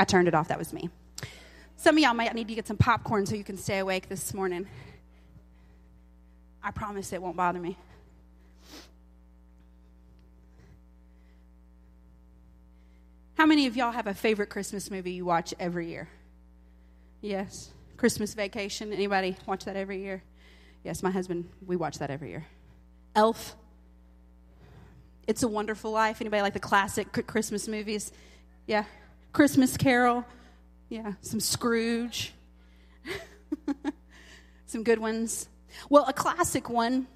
I turned it off. That was me. Some of y'all might need to get some popcorn so you can stay awake this morning. I promise it won't bother me. How many of y'all have a favorite Christmas movie you watch every year? Yes. Christmas Vacation. Anybody watch that every year? Yes, my husband, we watch that every year. Elf. It's a Wonderful Life. Anybody like the classic Christmas movies? Yeah. Christmas Carol. Yeah. Some Scrooge. Some good ones. Well, a classic one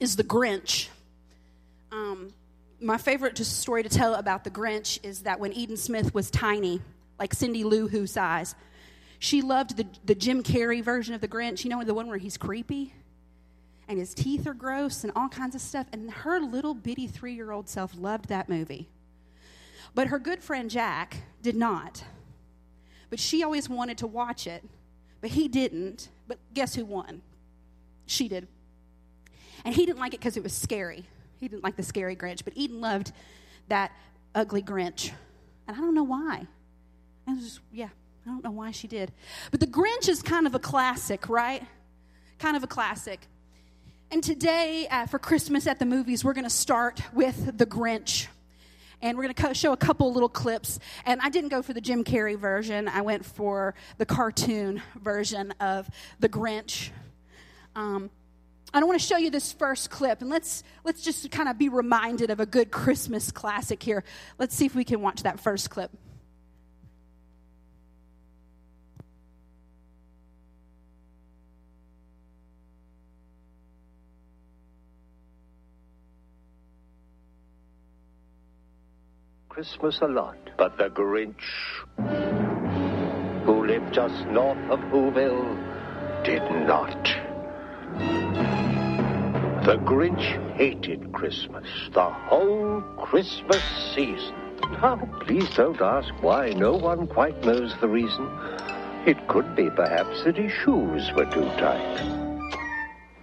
is The Grinch. Um, my favorite just story to tell about The Grinch is that when Eden Smith was tiny, like Cindy Lou Who size, she loved the, the Jim Carrey version of The Grinch. You know, the one where he's creepy and his teeth are gross and all kinds of stuff. And her little bitty three year old self loved that movie. But her good friend Jack did not. But she always wanted to watch it, but he didn't. But guess who won? She did. And he didn't like it because it was scary. He didn't like the scary Grinch, but Eden loved that ugly Grinch. And I don't know why. I was just, yeah, I don't know why she did. But the Grinch is kind of a classic, right? Kind of a classic. And today, uh, for Christmas at the movies, we're going to start with The Grinch. And we're going to show a couple little clips. And I didn't go for the Jim Carrey version, I went for the cartoon version of The Grinch. Um, I want to show you this first clip, and let's let's just kind of be reminded of a good Christmas classic here. Let's see if we can watch that first clip. Christmas a lot, but the Grinch, who lived just north of Whoville, did not. The Grinch hated Christmas, the whole Christmas season. Now, please don't ask why. No one quite knows the reason. It could be, perhaps, that his shoes were too tight.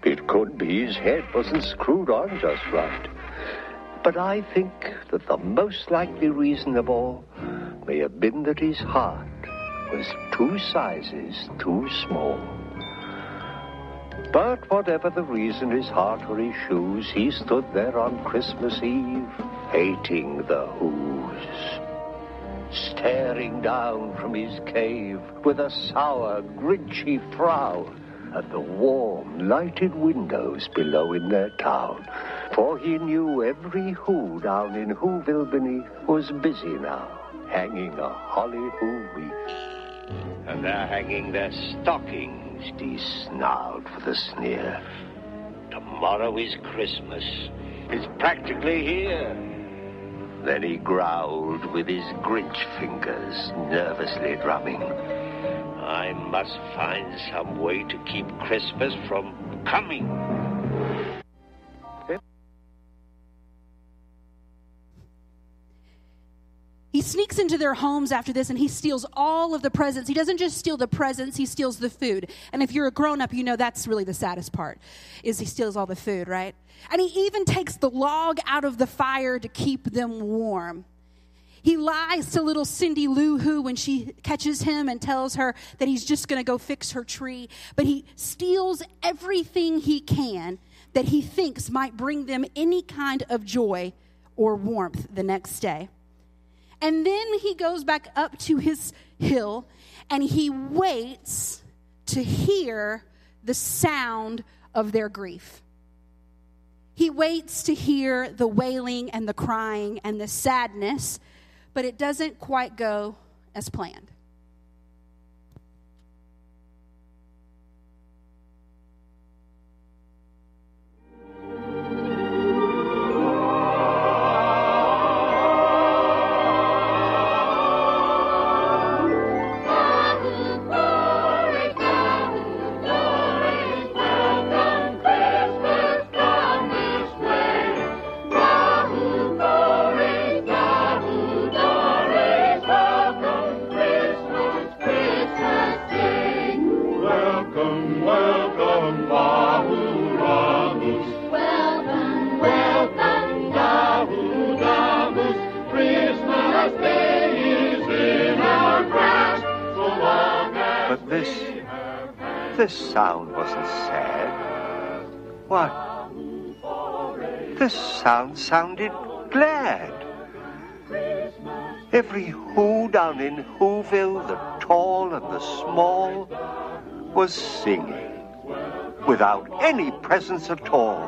It could be his head wasn't screwed on just right. But I think that the most likely reason of all may have been that his heart was two sizes too small. But whatever the reason, his heart or his shoes, he stood there on Christmas Eve, hating the Who's. Staring down from his cave with a sour, grinchy frown at the warm, lighted windows below in their town. For he knew every Who down in Whoville was busy now, hanging a holly Who wreath. And they're hanging their stockings, he snarled with a sneer. Tomorrow is Christmas. It's practically here. Then he growled with his Grinch fingers, nervously drumming. I must find some way to keep Christmas from coming. He sneaks into their homes after this and he steals all of the presents. He doesn't just steal the presents, he steals the food. And if you're a grown up, you know that's really the saddest part is he steals all the food, right? And he even takes the log out of the fire to keep them warm. He lies to little Cindy Lou Who when she catches him and tells her that he's just going to go fix her tree. But he steals everything he can that he thinks might bring them any kind of joy or warmth the next day. And then he goes back up to his hill and he waits to hear the sound of their grief. He waits to hear the wailing and the crying and the sadness, but it doesn't quite go as planned. This sound wasn't sad. What? This sound sounded glad. Every who down in Whoville, the tall and the small, was singing without any presents at all.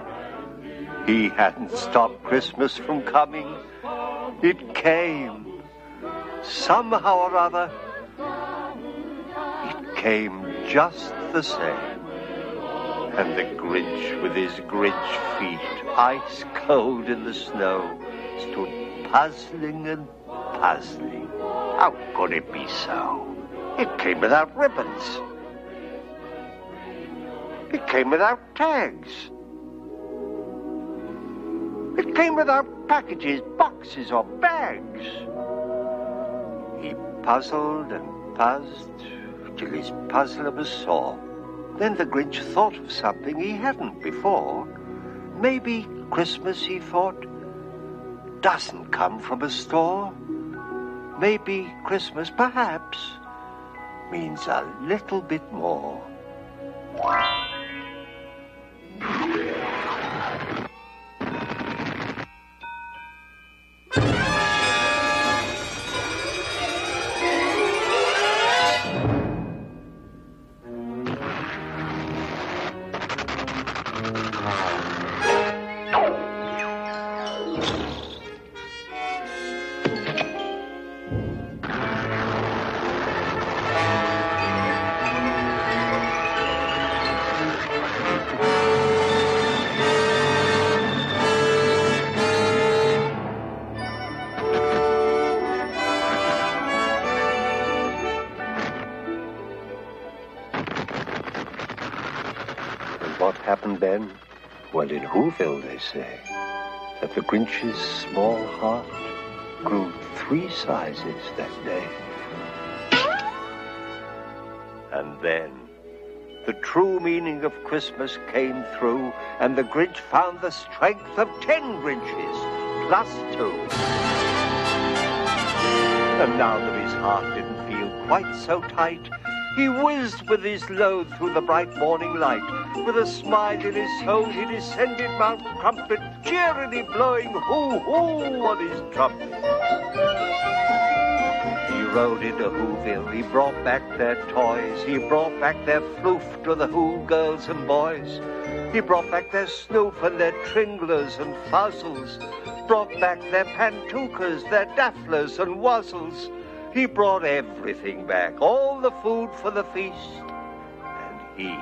He hadn't stopped Christmas from coming. It came. Somehow or other, it came just the same. And the Grinch, with his Grinch feet, ice cold in the snow, stood puzzling and puzzling. How could it be so? It came without ribbons. It came without tags. It came without packages, boxes, or bags. He puzzled and puzzled till his puzzler was sore. Then the Grinch thought of something he hadn't before. Maybe Christmas, he thought, doesn't come from a store. Maybe Christmas, perhaps, means a little bit more. Well, in Whoville, they say that the Grinch's small heart grew three sizes that day. And then the true meaning of Christmas came through, and the Grinch found the strength of ten Grinches, plus two. And now that his heart didn't feel quite so tight, he whizzed with his load through the bright morning light. With a smile in his soul, he descended Mount Crumpit, cheerily blowing hoo-hoo on his trumpet. He rode into Whoville, he brought back their toys, he brought back their floof to the Who girls and boys. He brought back their snoof and their tringlers and fuzzles, brought back their pantookas, their dafflers and wuzzles. He brought everything back, all the food for the feast. And he,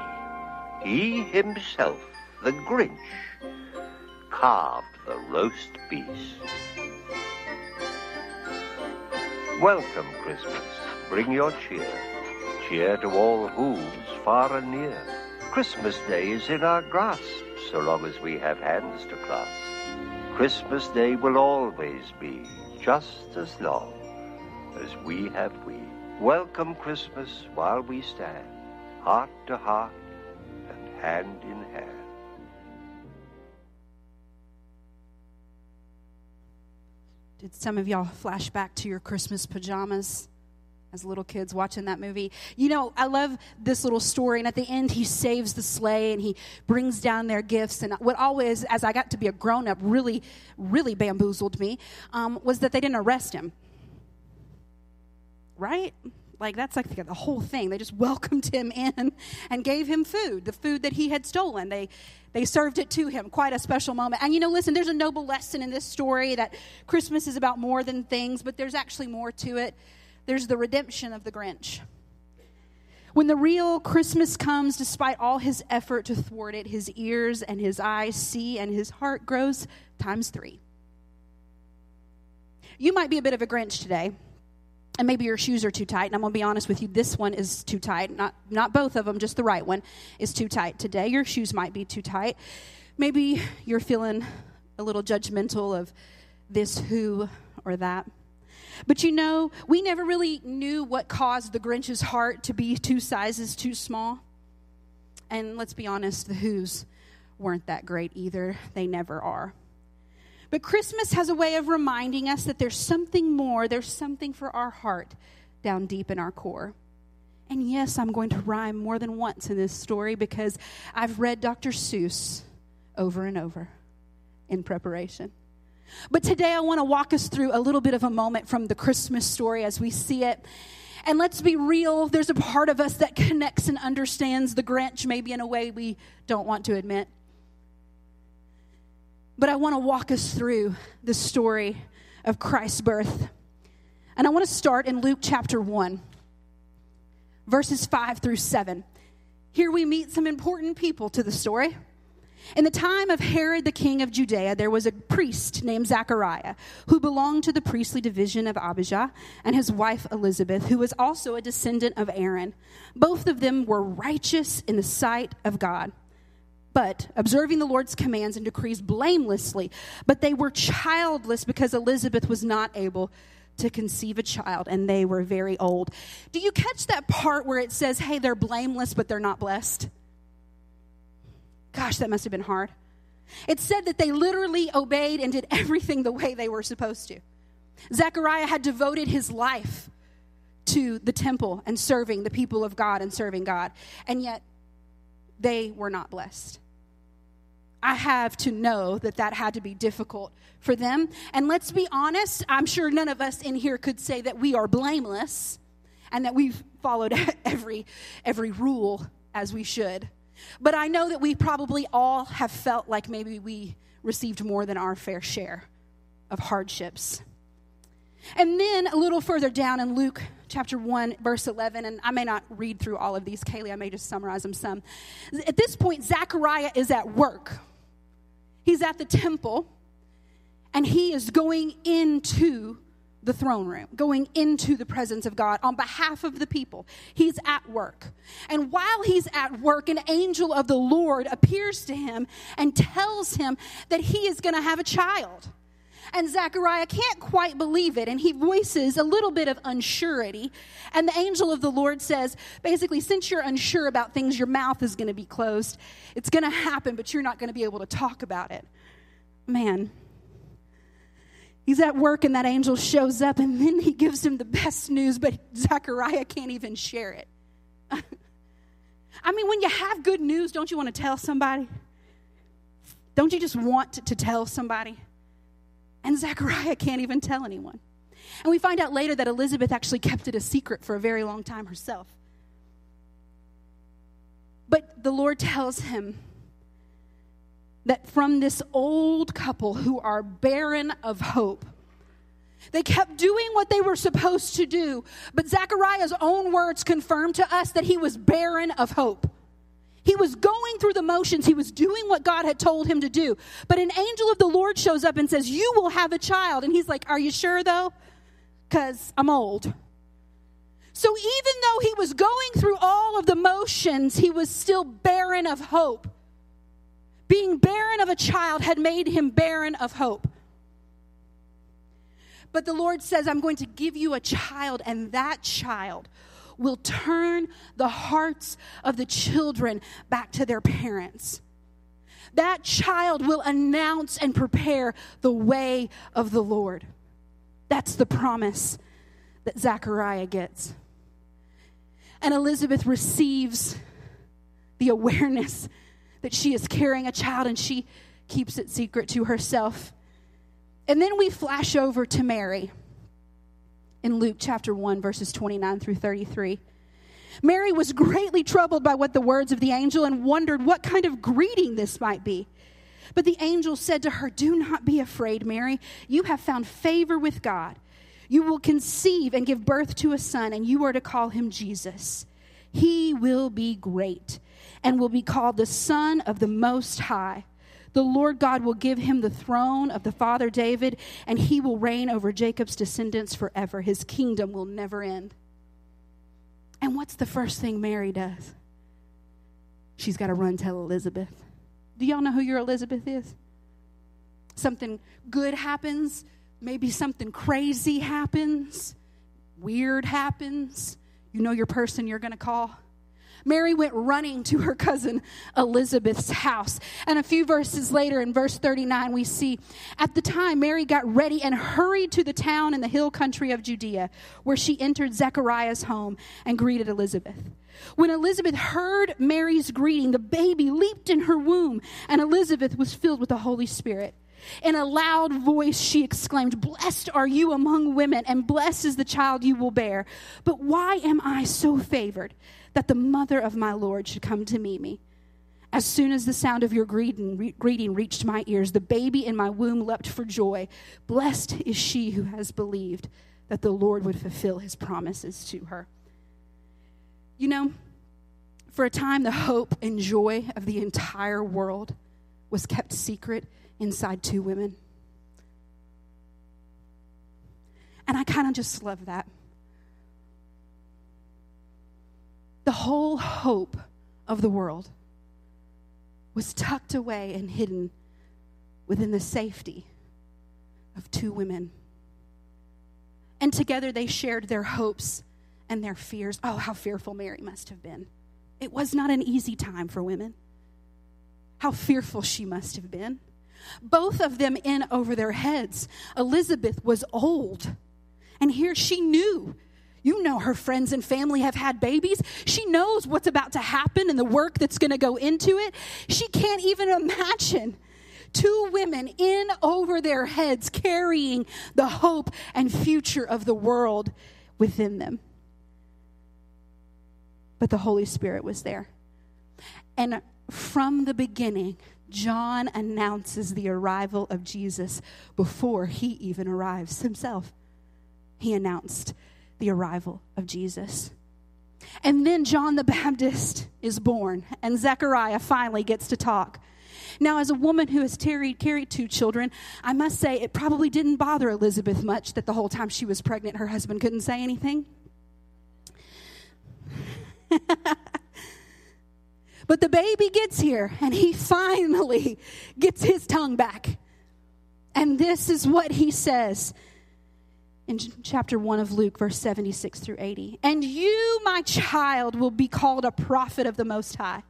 he himself, the Grinch, carved the roast beast. Welcome, Christmas. Bring your cheer. Cheer to all who's far and near. Christmas Day is in our grasp, so long as we have hands to clasp. Christmas Day will always be just as long as we have we. Welcome Christmas while we stand, heart to heart and hand in hand. Did some of y'all flash back to your Christmas pajamas as little kids watching that movie? You know, I love this little story, and at the end, he saves the sleigh and he brings down their gifts. And what always, as I got to be a grown up, really, really bamboozled me um, was that they didn't arrest him. Right? Like, that's like the, whole thing. They just welcomed him in and gave him food, the food that he had stolen. They, they served it to him. Quite a special moment. And you know, listen, there's a noble lesson in this story that Christmas is about more than things, but there's actually more to it. There's the redemption of the Grinch. When the real Christmas comes, despite all his effort to thwart it, his ears and his eyes see and his heart grows times three. You might be a bit of a Grinch today and maybe your shoes are too tight and i'm going to be honest with you this one is too tight. Not not both of them just the right one is too tight. Today your shoes might be too tight. Maybe you're feeling a little judgmental of this who or that. But you know we never really knew what caused the grinch's heart to be two sizes too small. And let's be honest the who's weren't that great either. They never are but Christmas has a way of reminding us that there's something more, there's something for our heart down deep in our core. And yes, I'm going to rhyme more than once in this story because I've read Dr. Seuss over and over in preparation. But today I want to walk us through a little bit of a moment from the Christmas story as we see it. And let's be real, there's a part of us that connects and understands the Grinch, maybe in a way we don't want to admit. But I want to walk us through the story of Christ's birth. And I want to start in Luke chapter 1, verses 5 through 7. Here we meet some important people to the story. In the time of Herod the king of Judea, there was a priest named Zachariah who belonged to the priestly division of Abijah, and his wife Elizabeth, who was also a descendant of Aaron. Both of them were righteous in the sight of God. But observing the Lord's commands and decrees blamelessly, but they were childless because Elizabeth was not able to conceive a child and they were very old. Do you catch that part where it says, hey, they're blameless, but they're not blessed? Gosh, that must have been hard. It said that they literally obeyed and did everything the way they were supposed to. Zechariah had devoted his life to the temple and serving the people of God and serving God, and yet they were not blessed. I have to know that that had to be difficult for them. And let's be honest, I'm sure none of us in here could say that we are blameless and that we've followed every every rule as we should. But I know that we probably all have felt like maybe we received more than our fair share of hardships. And then a little further down in Luke chapter 1, verse 11, and I may not read through all of these, Kaylee, I may just summarize them some. At this point, Zechariah is at work. He's at the temple, and he is going into the throne room, going into the presence of God on behalf of the people. He's at work. And while he's at work, an angel of the Lord appears to him and tells him that he is going to have a child. And Zechariah can't quite believe it, and he voices a little bit of unsurety. And the angel of the Lord says, basically, since you're unsure about things, your mouth is going to be closed. It's going to happen, but you're not going to be able to talk about it. Man, He's at work and that angel shows up and then he gives him the best news, but Zechariah can't even share it. I mean, when you have good news, don't you want to tell somebody? Don't you just want to tell somebody? And Zechariah can't even tell anyone. And we find out later that Elizabeth actually kept it a secret for a very long time herself. But the Lord tells him that from this old couple who are barren of hope, they kept doing what they were supposed to do, but Zechariah's own words confirm to us that he was barren of hope. He was going through the motions. He was doing what God had told him to do. But an angel of the Lord shows up and says, You will have a child. And he's like, Are you sure though? Because I'm old. So even though he was going through all of the motions, he was still barren of hope. Being barren of a child had made him barren of hope. But the Lord says, I'm going to give you a child, and that child will turn the hearts of the children back to their parents. That child will announce and prepare the way of the Lord. That's the promise that Zechariah gets. And Elizabeth receives the awareness that she is carrying a child and she keeps it secret to herself. And then we flash over to Mary in Luke chapter 1, verses 29 through 33. Mary was greatly troubled by what the words of the angel and wondered what kind of greeting this might be. But the angel said to her, Do not be afraid, Mary. You have found favor with God. You will conceive and give birth to a son, and you are to call him Jesus. He will be great and will be called the Son of the Most High. The Lord God will give him the throne of the father David, and he will reign over Jacob's descendants forever. His kingdom will never end. And what's the first thing Mary does? She's got to run tell Elizabeth. Do y'all know who your Elizabeth is? Something good happens, maybe something crazy happens, weird happens. You know your person you're going to call? Mary went running to her cousin Elizabeth's house. And a few verses later, in verse 39, we see at the time Mary got ready and hurried to the town in the hill country of Judea, where she entered Zechariah's home and greeted Elizabeth. When Elizabeth heard Mary's greeting, the baby leaped in her womb, and Elizabeth was filled with the Holy Spirit. In a loud voice, she exclaimed, Blessed are you among women, and blessed is the child you will bear. But why am I so favored that the mother of my Lord should come to meet me? As soon as the sound of your greeting, re- greeting reached my ears, the baby in my womb leapt for joy. Blessed is she who has believed that the Lord would fulfill his promises to her. You know, for a time, the hope and joy of the entire world was kept secret inside two women. And I kind of just love that. The whole hope of the world was tucked away and hidden within the safety of two women. And together they shared their hopes and their fears. Oh, how fearful Mary must have been. It was not an easy time for women. How fearful she must have been both of them in over their heads. Elizabeth was old, and here she knew. You know, her friends and family have had babies. She knows what's about to happen and the work that's going to go into it. She can't even imagine two women in over their heads carrying the hope and future of the world within them. But the Holy Spirit was there. And from the beginning, John announces the arrival of Jesus before he even arrives himself. He announced the arrival of Jesus. And then John the Baptist is born, and Zechariah finally gets to talk. Now, as a woman who has carried, carried two children, I must say it probably didn't bother Elizabeth much that the whole time she was pregnant, her husband couldn't say anything. But the baby gets here and he finally gets his tongue back. And this is what he says in chapter 1 of Luke, verse 76 through 80. And you, my child, will be called a prophet of the Most High.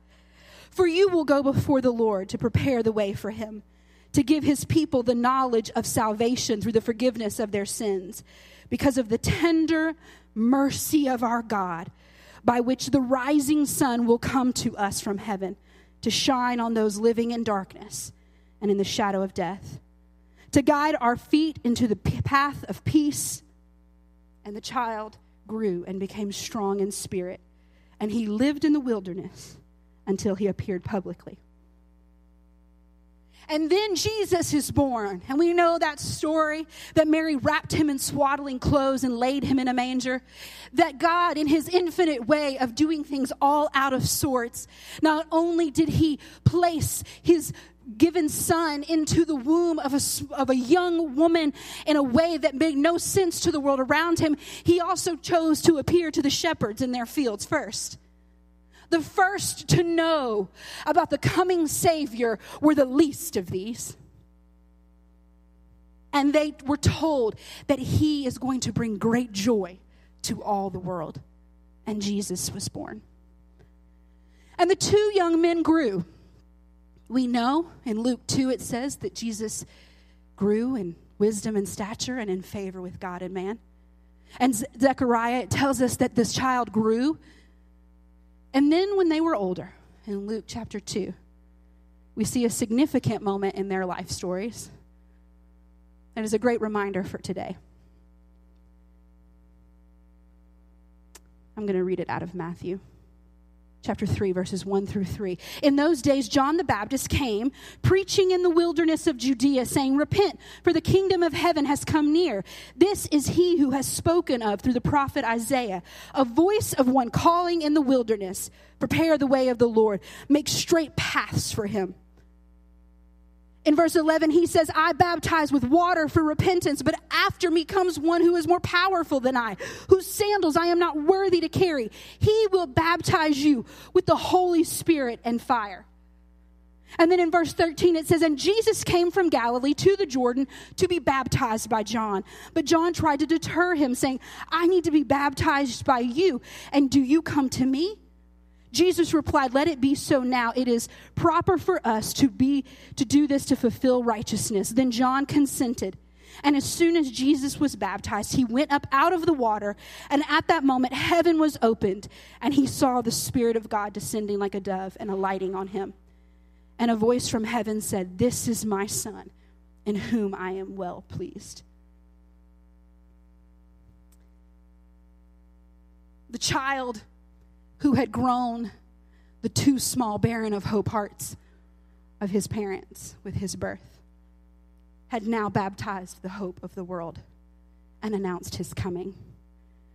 For you will go before the Lord to prepare the way for him, to give his people the knowledge of salvation through the forgiveness of their sins, because of the tender mercy of our God by which the rising sun will come to us from heaven to shine on those living in darkness and in the shadow of death, to guide our feet into the path of peace. And the child grew and became strong in spirit, and he lived in the wilderness until he appeared publicly and then Jesus is born. And we know that story that Mary wrapped him in swaddling clothes and laid him in a manger. That God, in his infinite way of doing things all out of sorts, not only did he place his given son into the womb of a, of a young woman in a way that made no sense to the world around him, he also chose to appear to the shepherds in their fields first. The first to know about the coming Savior were the least of these. And they were told that He is going to bring great joy to all the world. And Jesus was born. And the two young men grew. We know in Luke 2 it says that Jesus grew in wisdom and stature and in favor with God and man. And Zechariah it tells us that this child grew and then when they were older, in Luke chapter 2, we see a significant moment in their life stories. That is a great reminder for today. I'm going to read it out of Matthew chapter 3, verses 1 through 3. In those days, John the Baptist came, preaching in the wilderness of Judea, saying, Repent, for the kingdom of heaven has come near. This is he who has spoken of through the prophet Isaiah, a voice of one calling in the wilderness, Prepare the way of the Lord, make straight paths for him. In verse 11, he says, I baptize with water for repentance, but after me comes one who is more powerful than I, whose sandals I am not worthy to carry. He will baptize you with the Holy Spirit and fire. And then in verse 13, it says, And Jesus came from Galilee to the Jordan to be baptized by John. But John tried to deter him, saying, I need to be baptized by you, and do you come to me? Jesus replied, Let it be so now. It is proper for us to be to do this to fulfill righteousness. Then John consented. And as soon as Jesus was baptized, he went up out of the water, and at that moment heaven was opened, and he saw the Spirit of God descending like a dove and alighting on him. And a voice from heaven said, This is my Son, in whom I am well pleased. The child who had grown the too small barren of hope hearts of his parents with his birth, had now baptized the hope of the world and announced his coming.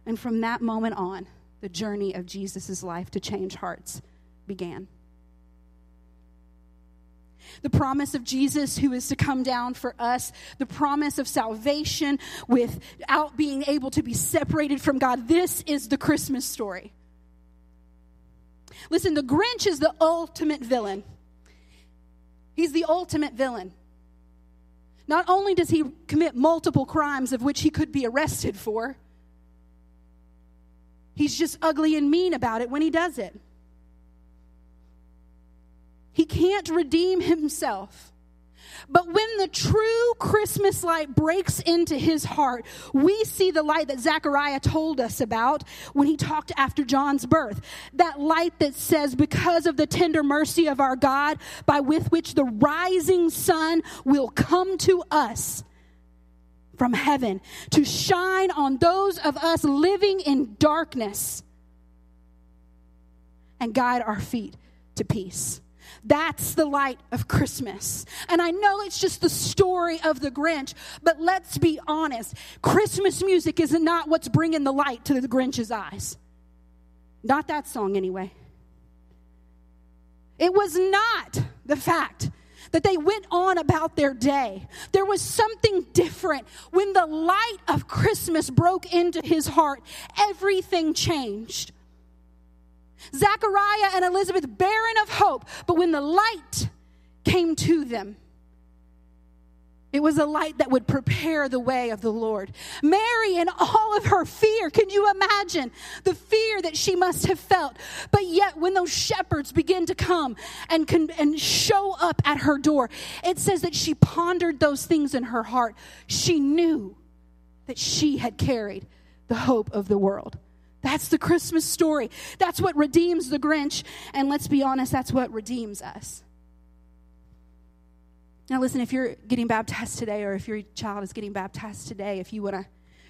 And from that moment on, the journey of Jesus' life to change hearts began. The promise of Jesus, who is to come down for us, the promise of salvation without being able to be separated from God. This is the Christmas story. Listen, the Grinch is the ultimate villain. He's the ultimate villain. Not only does he commit multiple crimes of which he could be arrested for, he's just ugly and mean about it when he does it. He can't redeem himself. But when the true Christmas light breaks into his heart, we see the light that Zechariah told us about when he talked after John's birth. That light that says, Because of the tender mercy of our God, by with which the rising sun will come to us from heaven to shine on those of us living in darkness and guide our feet to peace. That's the light of Christmas. And I know it's just the story of the Grinch, but let's be honest. Christmas music is not what's bringing the light to the Grinch's eyes. Not that song, anyway. It was not the fact that they went on about their day. There was something different. When the light of Christmas broke into his heart, everything changed. Zachariah and Elizabeth barren of hope, but when the light came to them, it was a light that would prepare the way of the Lord. Mary, in all of her fear, can you imagine the fear that she must have felt? But yet, when those shepherds begin to come and, and show up at her door, it says that she pondered those things in her heart. She knew that she had carried the hope of the world. That's the Christmas story. That's what redeems the Grinch. And let's be honest, that's what redeems us. Now, listen, if you're getting baptized today, or if your child is getting baptized today, if you want to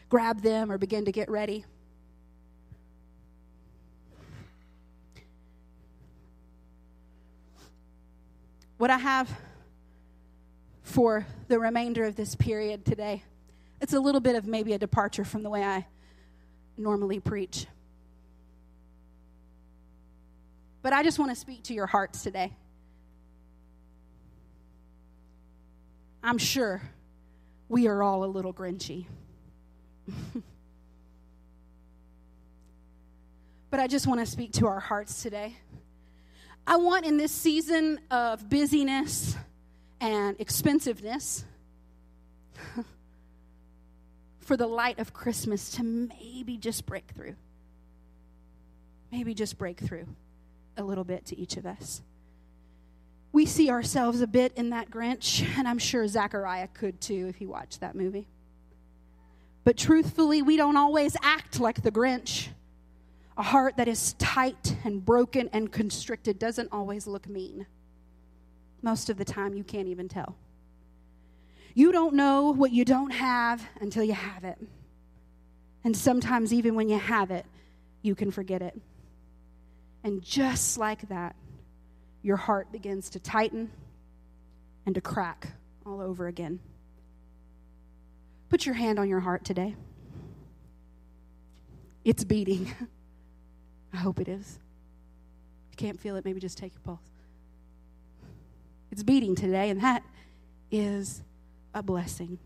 grab them or begin to get ready, what I have for the remainder of this period today, it's a little bit of maybe a departure from the way I normally preach. But I just want to speak to your hearts today. I'm sure we are all a little grinchy. but I just want to speak to our hearts today. I want in this season of busyness and expensiveness for the light of Christmas to maybe just break through. Maybe just break through a little bit to each of us. We see ourselves a bit in that Grinch, and I'm sure Zachariah could too if he watched that movie. But truthfully, we don't always act like the Grinch. A heart that is tight and broken and constricted doesn't always look mean. Most of the time, you can't even tell. You don't know what you don't have until you have it. And sometimes, even when you have it, you can forget it. And just like that, your heart begins to tighten and to crack all over again. Put your hand on your heart today. It's beating. I hope it is. If you can't feel it, maybe just take your pulse. It's beating today, and that is a blessing.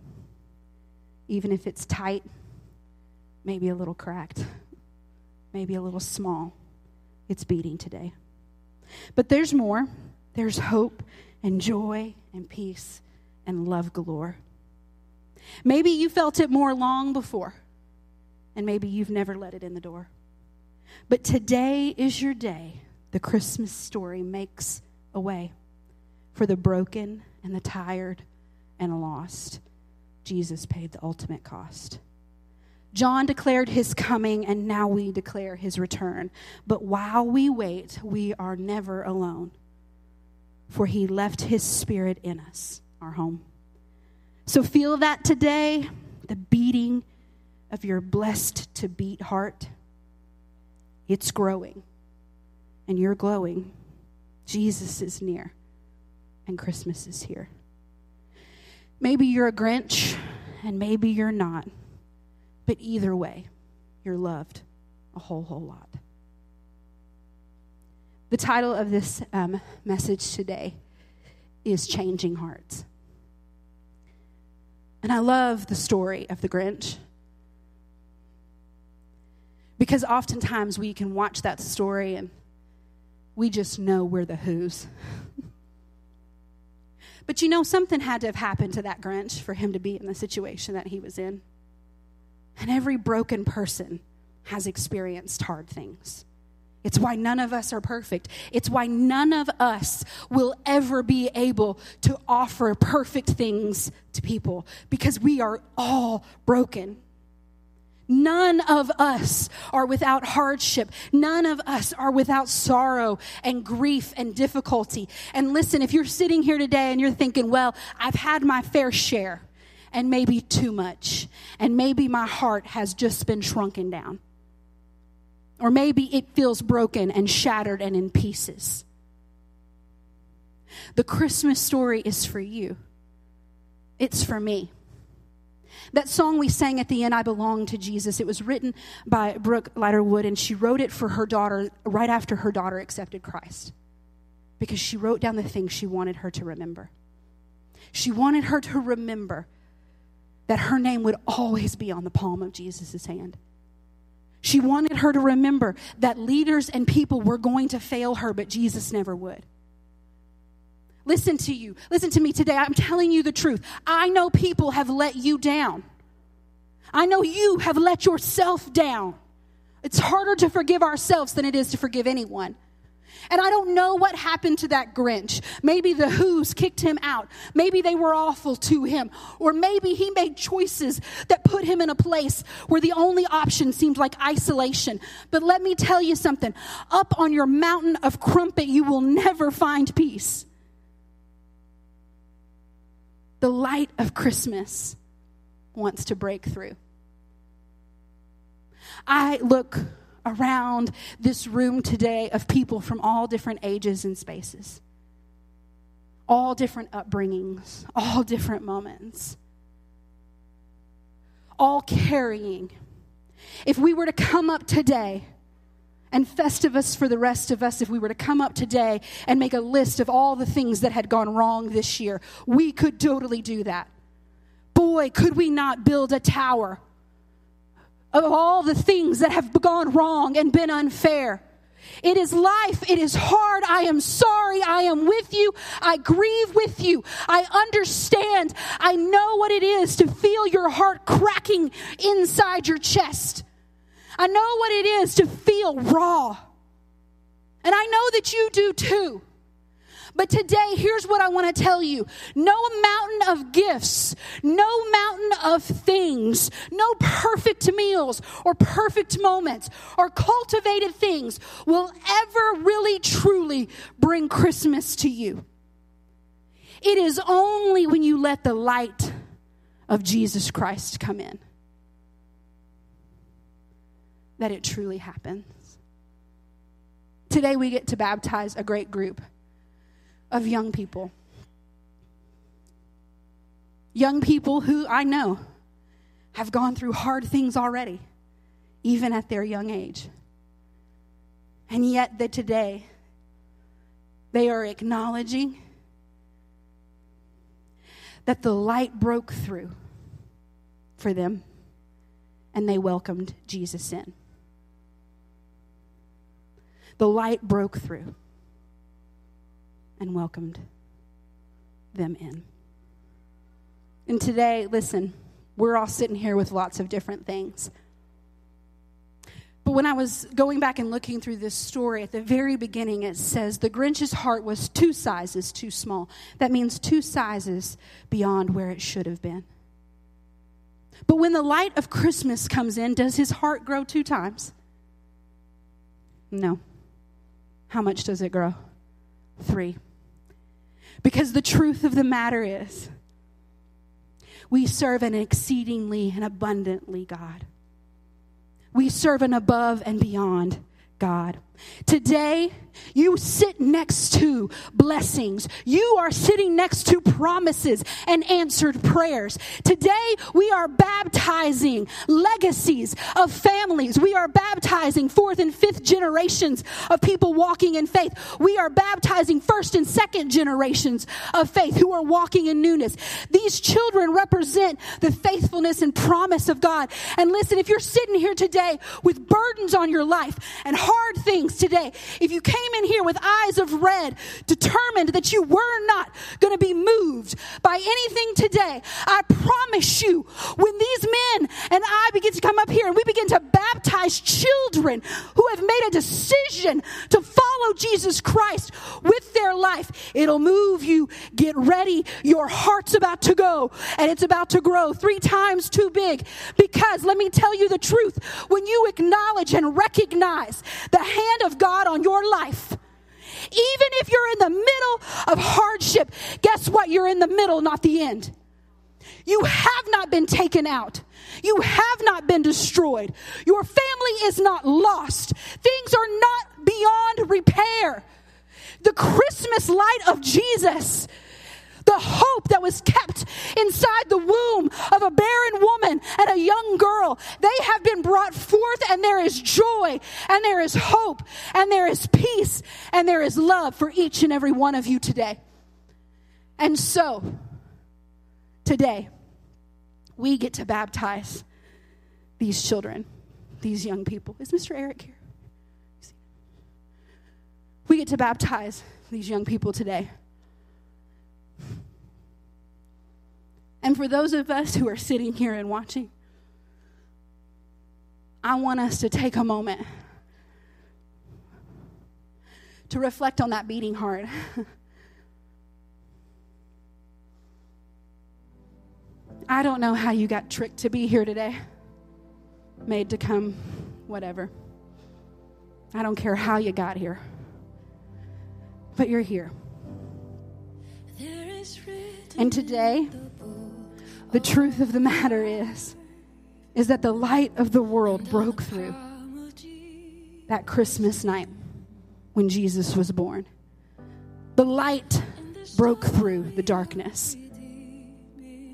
Even if it's tight, maybe a little cracked, maybe a little small, it's beating today. But there's more. There's hope and joy and peace and love galore. Maybe you felt it more long before, and maybe you've never let it in the door. But today is your day the Christmas story makes a way for the broken and the tired and lost. Jesus paid the ultimate cost. John declared his coming, and now we declare his return. But while we wait, we are never alone, for he left his spirit in us, our home. So feel that today, the beating of your blessed to beat heart. It's growing, and you're glowing. Jesus is near, and Christmas is here. Maybe you're a Grinch, and maybe you're not. But either way, you're loved a whole, whole lot. The title of this um, message today is Changing Hearts. And I love the story of the Grinch because oftentimes we can watch that story and we just know we're the Who's. but you know, something had to have happened to that Grinch for him to be in the situation that he was in. And every broken person has experienced hard things. It's why none of us are perfect. It's why none of us will ever be able to offer perfect things to people because we are all broken. None of us are without hardship. None of us are without sorrow and grief and difficulty. And listen, if you're sitting here today and you're thinking, well, I've had my fair share and maybe too much. And maybe my heart has just been shrunken down. Or maybe it feels broken and shattered and in pieces. The Christmas story is for you, it's for me. That song we sang at the end, I Belong to Jesus, it was written by Brooke Ligertwood, and she wrote it for her daughter right after her daughter accepted Christ because she wrote down the things she wanted her to remember. She wanted her to remember that her name would always be on the palm of Jesus' hand. She wanted her to remember that leaders and people were going to fail her, but Jesus never would. Listen to you. Listen to me today. I'm telling you the truth. I know people have let you down. I know you have let yourself down. It's harder to forgive ourselves than it is to forgive anyone. And I don't know what happened to that Grinch. Maybe the Who's kicked him out. Maybe they were awful to him. Or maybe he made choices that put him in a place where the only option seemed like isolation. But let me tell you something up on your mountain of Crumpit, you will never find peace. The light of Christmas wants to break through. I look around this room today of people from all different ages and spaces, all different upbringings, all different moments, all carrying. If we were to come up today, and Festivus for the rest of us, if we were to come up today and make a list of all the things that had gone wrong this year, we could totally do that. Boy, could we not build a tower of all the things that have gone wrong and been unfair. It is life. It is hard. I am sorry. I am with you. I grieve with you. I understand. I know what it is to feel your heart cracking inside your chest. I know what it is to feel raw. And I know that you do too. But today, here's what I want to tell you no mountain of gifts, no mountain of things, no perfect meals or perfect moments or cultivated things will ever really truly bring Christmas to you. It is only when you let the light of Jesus Christ come in that it truly happens. Today, we get to baptize a great group of young people. Young people who I know have gone through hard things already, even at their young age. And yet, that today, they are acknowledging that the light broke through for them and they welcomed Jesus in. The light broke through and welcomed them in. And today, listen, we're all sitting here with lots of different things. But when I was going back and looking through this story, at the very beginning it says the Grinch's heart was two sizes too small. That means two sizes beyond where it should have been. But when the light of Christmas comes in, does his heart grow two times? No. How much does it grow? Three. Because the truth of the matter is, we serve an exceedingly and abundantly God. We serve an above and beyond God. Today, you sit next to blessings. You are sitting next to promises and answered prayers. Today, we are baptizing legacies of families. We are baptizing fourth and fifth generations of people walking in faith. We are baptizing first and second generations of faith who are walking in newness. These children represent the faithfulness and promise of God. And listen, if you're sitting here today with burdens on your life and hard things today, if you came in here with eyes of red, determined that you were not going to be moved by anything today, I promise you, when these men and I begin to come up here and we begin to baptize children who have made a decision to follow Jesus Christ with their life, it'll move you. Get ready. Your heart's about to go and it's about to grow three times too big. Because let me tell you the truth, when you acknowledge and recognize the hand of God on your life, even if you're in the middle of hardship, guess what? You're in the middle, not the end. You have not been taken out. You have not been destroyed. Your family is not lost. Things are not beyond repair. The Christmas light of Jesus the hope that was kept inside the womb of a barren woman and a young girl. They have been brought forth, and there is joy, and there is hope, and there is peace, and there is love for each and every one of you today. And so, today, we get to baptize these children, these young people. Is Mr. Eric here? We get to baptize these young people today. And for those of us who are sitting here and watching, I want us to take a moment to reflect on that beating heart. I don't know how you got tricked to be here today, made to come, whatever. I don't care how you got here, but you're here. And today, the truth of the matter is is that the light of the world broke through that Christmas night when Jesus was born. The light broke through the darkness.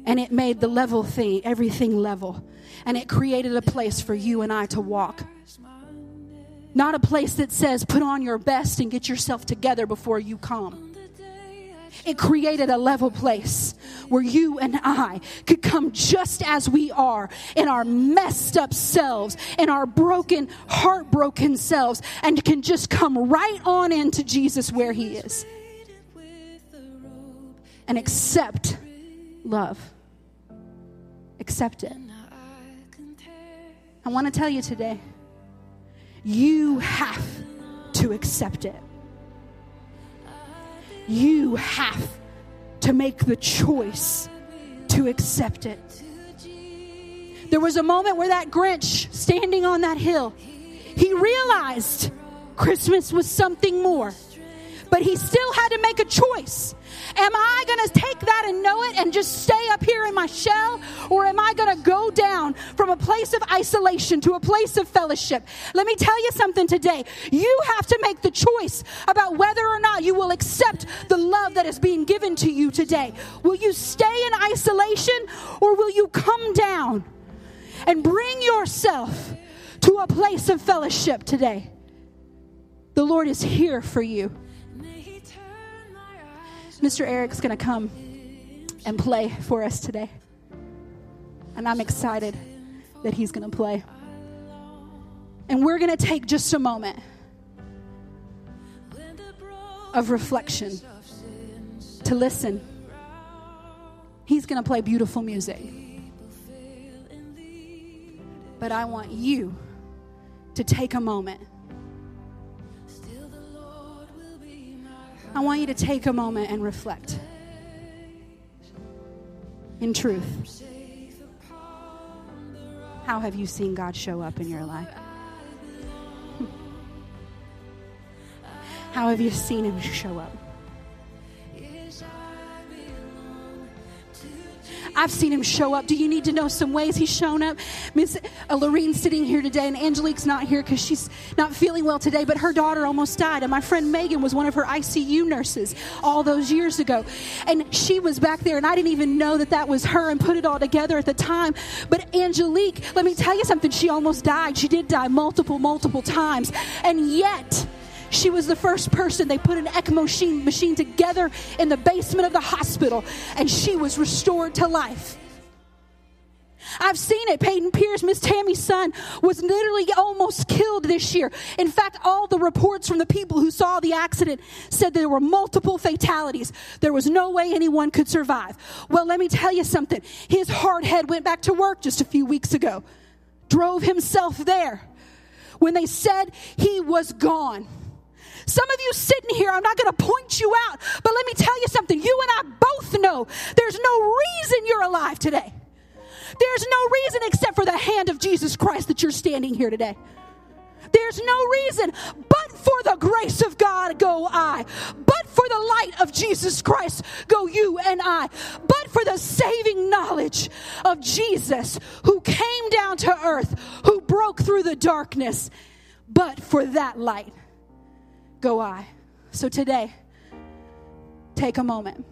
And it made the level thing, everything level. And it created a place for you and I to walk. Not a place that says, put on your best and get yourself together before you come it created a level place where you and I could come just as we are in our messed up selves, in our broken, heartbroken selves, and can just come right on into Jesus where He is and accept love. Accept it. I want to tell you today you have to accept it you have to make the choice to accept it. There was a moment where that Grinch standing on that hill, he realized Christmas was something more. But he still had to make a choice. Am I going to take that and know it and just stay up here in my shell? Or am I going to go down from a place of isolation to a place of fellowship? Let me tell you something today. You have to make the choice about whether or not you will accept the love that is being given to you today. Will you stay in isolation or will you come down and bring yourself to a place of fellowship today? The Lord is here for you. Mr. Eric's going to come and play for us today. And I'm excited that he's going to play. And we're going to take just a moment of reflection to listen. He's going to play beautiful music. But I want you to take a moment. I want you to take a moment and reflect. In truth, how have you seen God show up in your life? How have you seen Him show up? I've seen him show up. Do you need to know some ways he's shown up? Miss uh, Lorene's sitting here today, and Angelique's not here because she's not feeling well today, but her daughter almost died. And my friend Megan was one of her ICU nurses all those years ago. And she was back there, and I didn't even know that that was her and put it all together at the time. But Angelique, let me tell you something, she almost died. She did die multiple, multiple times. And yet, she was the first person they put an ECMO machine, machine together in the basement of the hospital, and she was restored to life. I've seen it. Peyton Pierce, Miss Tammy's son, was literally almost killed this year. In fact, all the reports from the people who saw the accident said there were multiple fatalities. There was no way anyone could survive. Well, let me tell you something. His hard head went back to work just a few weeks ago, drove himself there when they said he was gone. Some of you sitting here, I'm not going to point you out, but let me tell you something. You and I both know there's no reason you're alive today. There's no reason except for the hand of Jesus Christ that you're standing here today. There's no reason but for the grace of God go I. But for the light of Jesus Christ go you and I. But for the saving knowledge of Jesus who came down to earth, who broke through the darkness. But for that light go I. So today, take a moment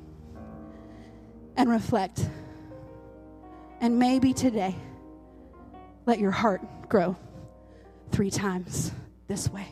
and reflect. And maybe today, let your heart grow three times this way.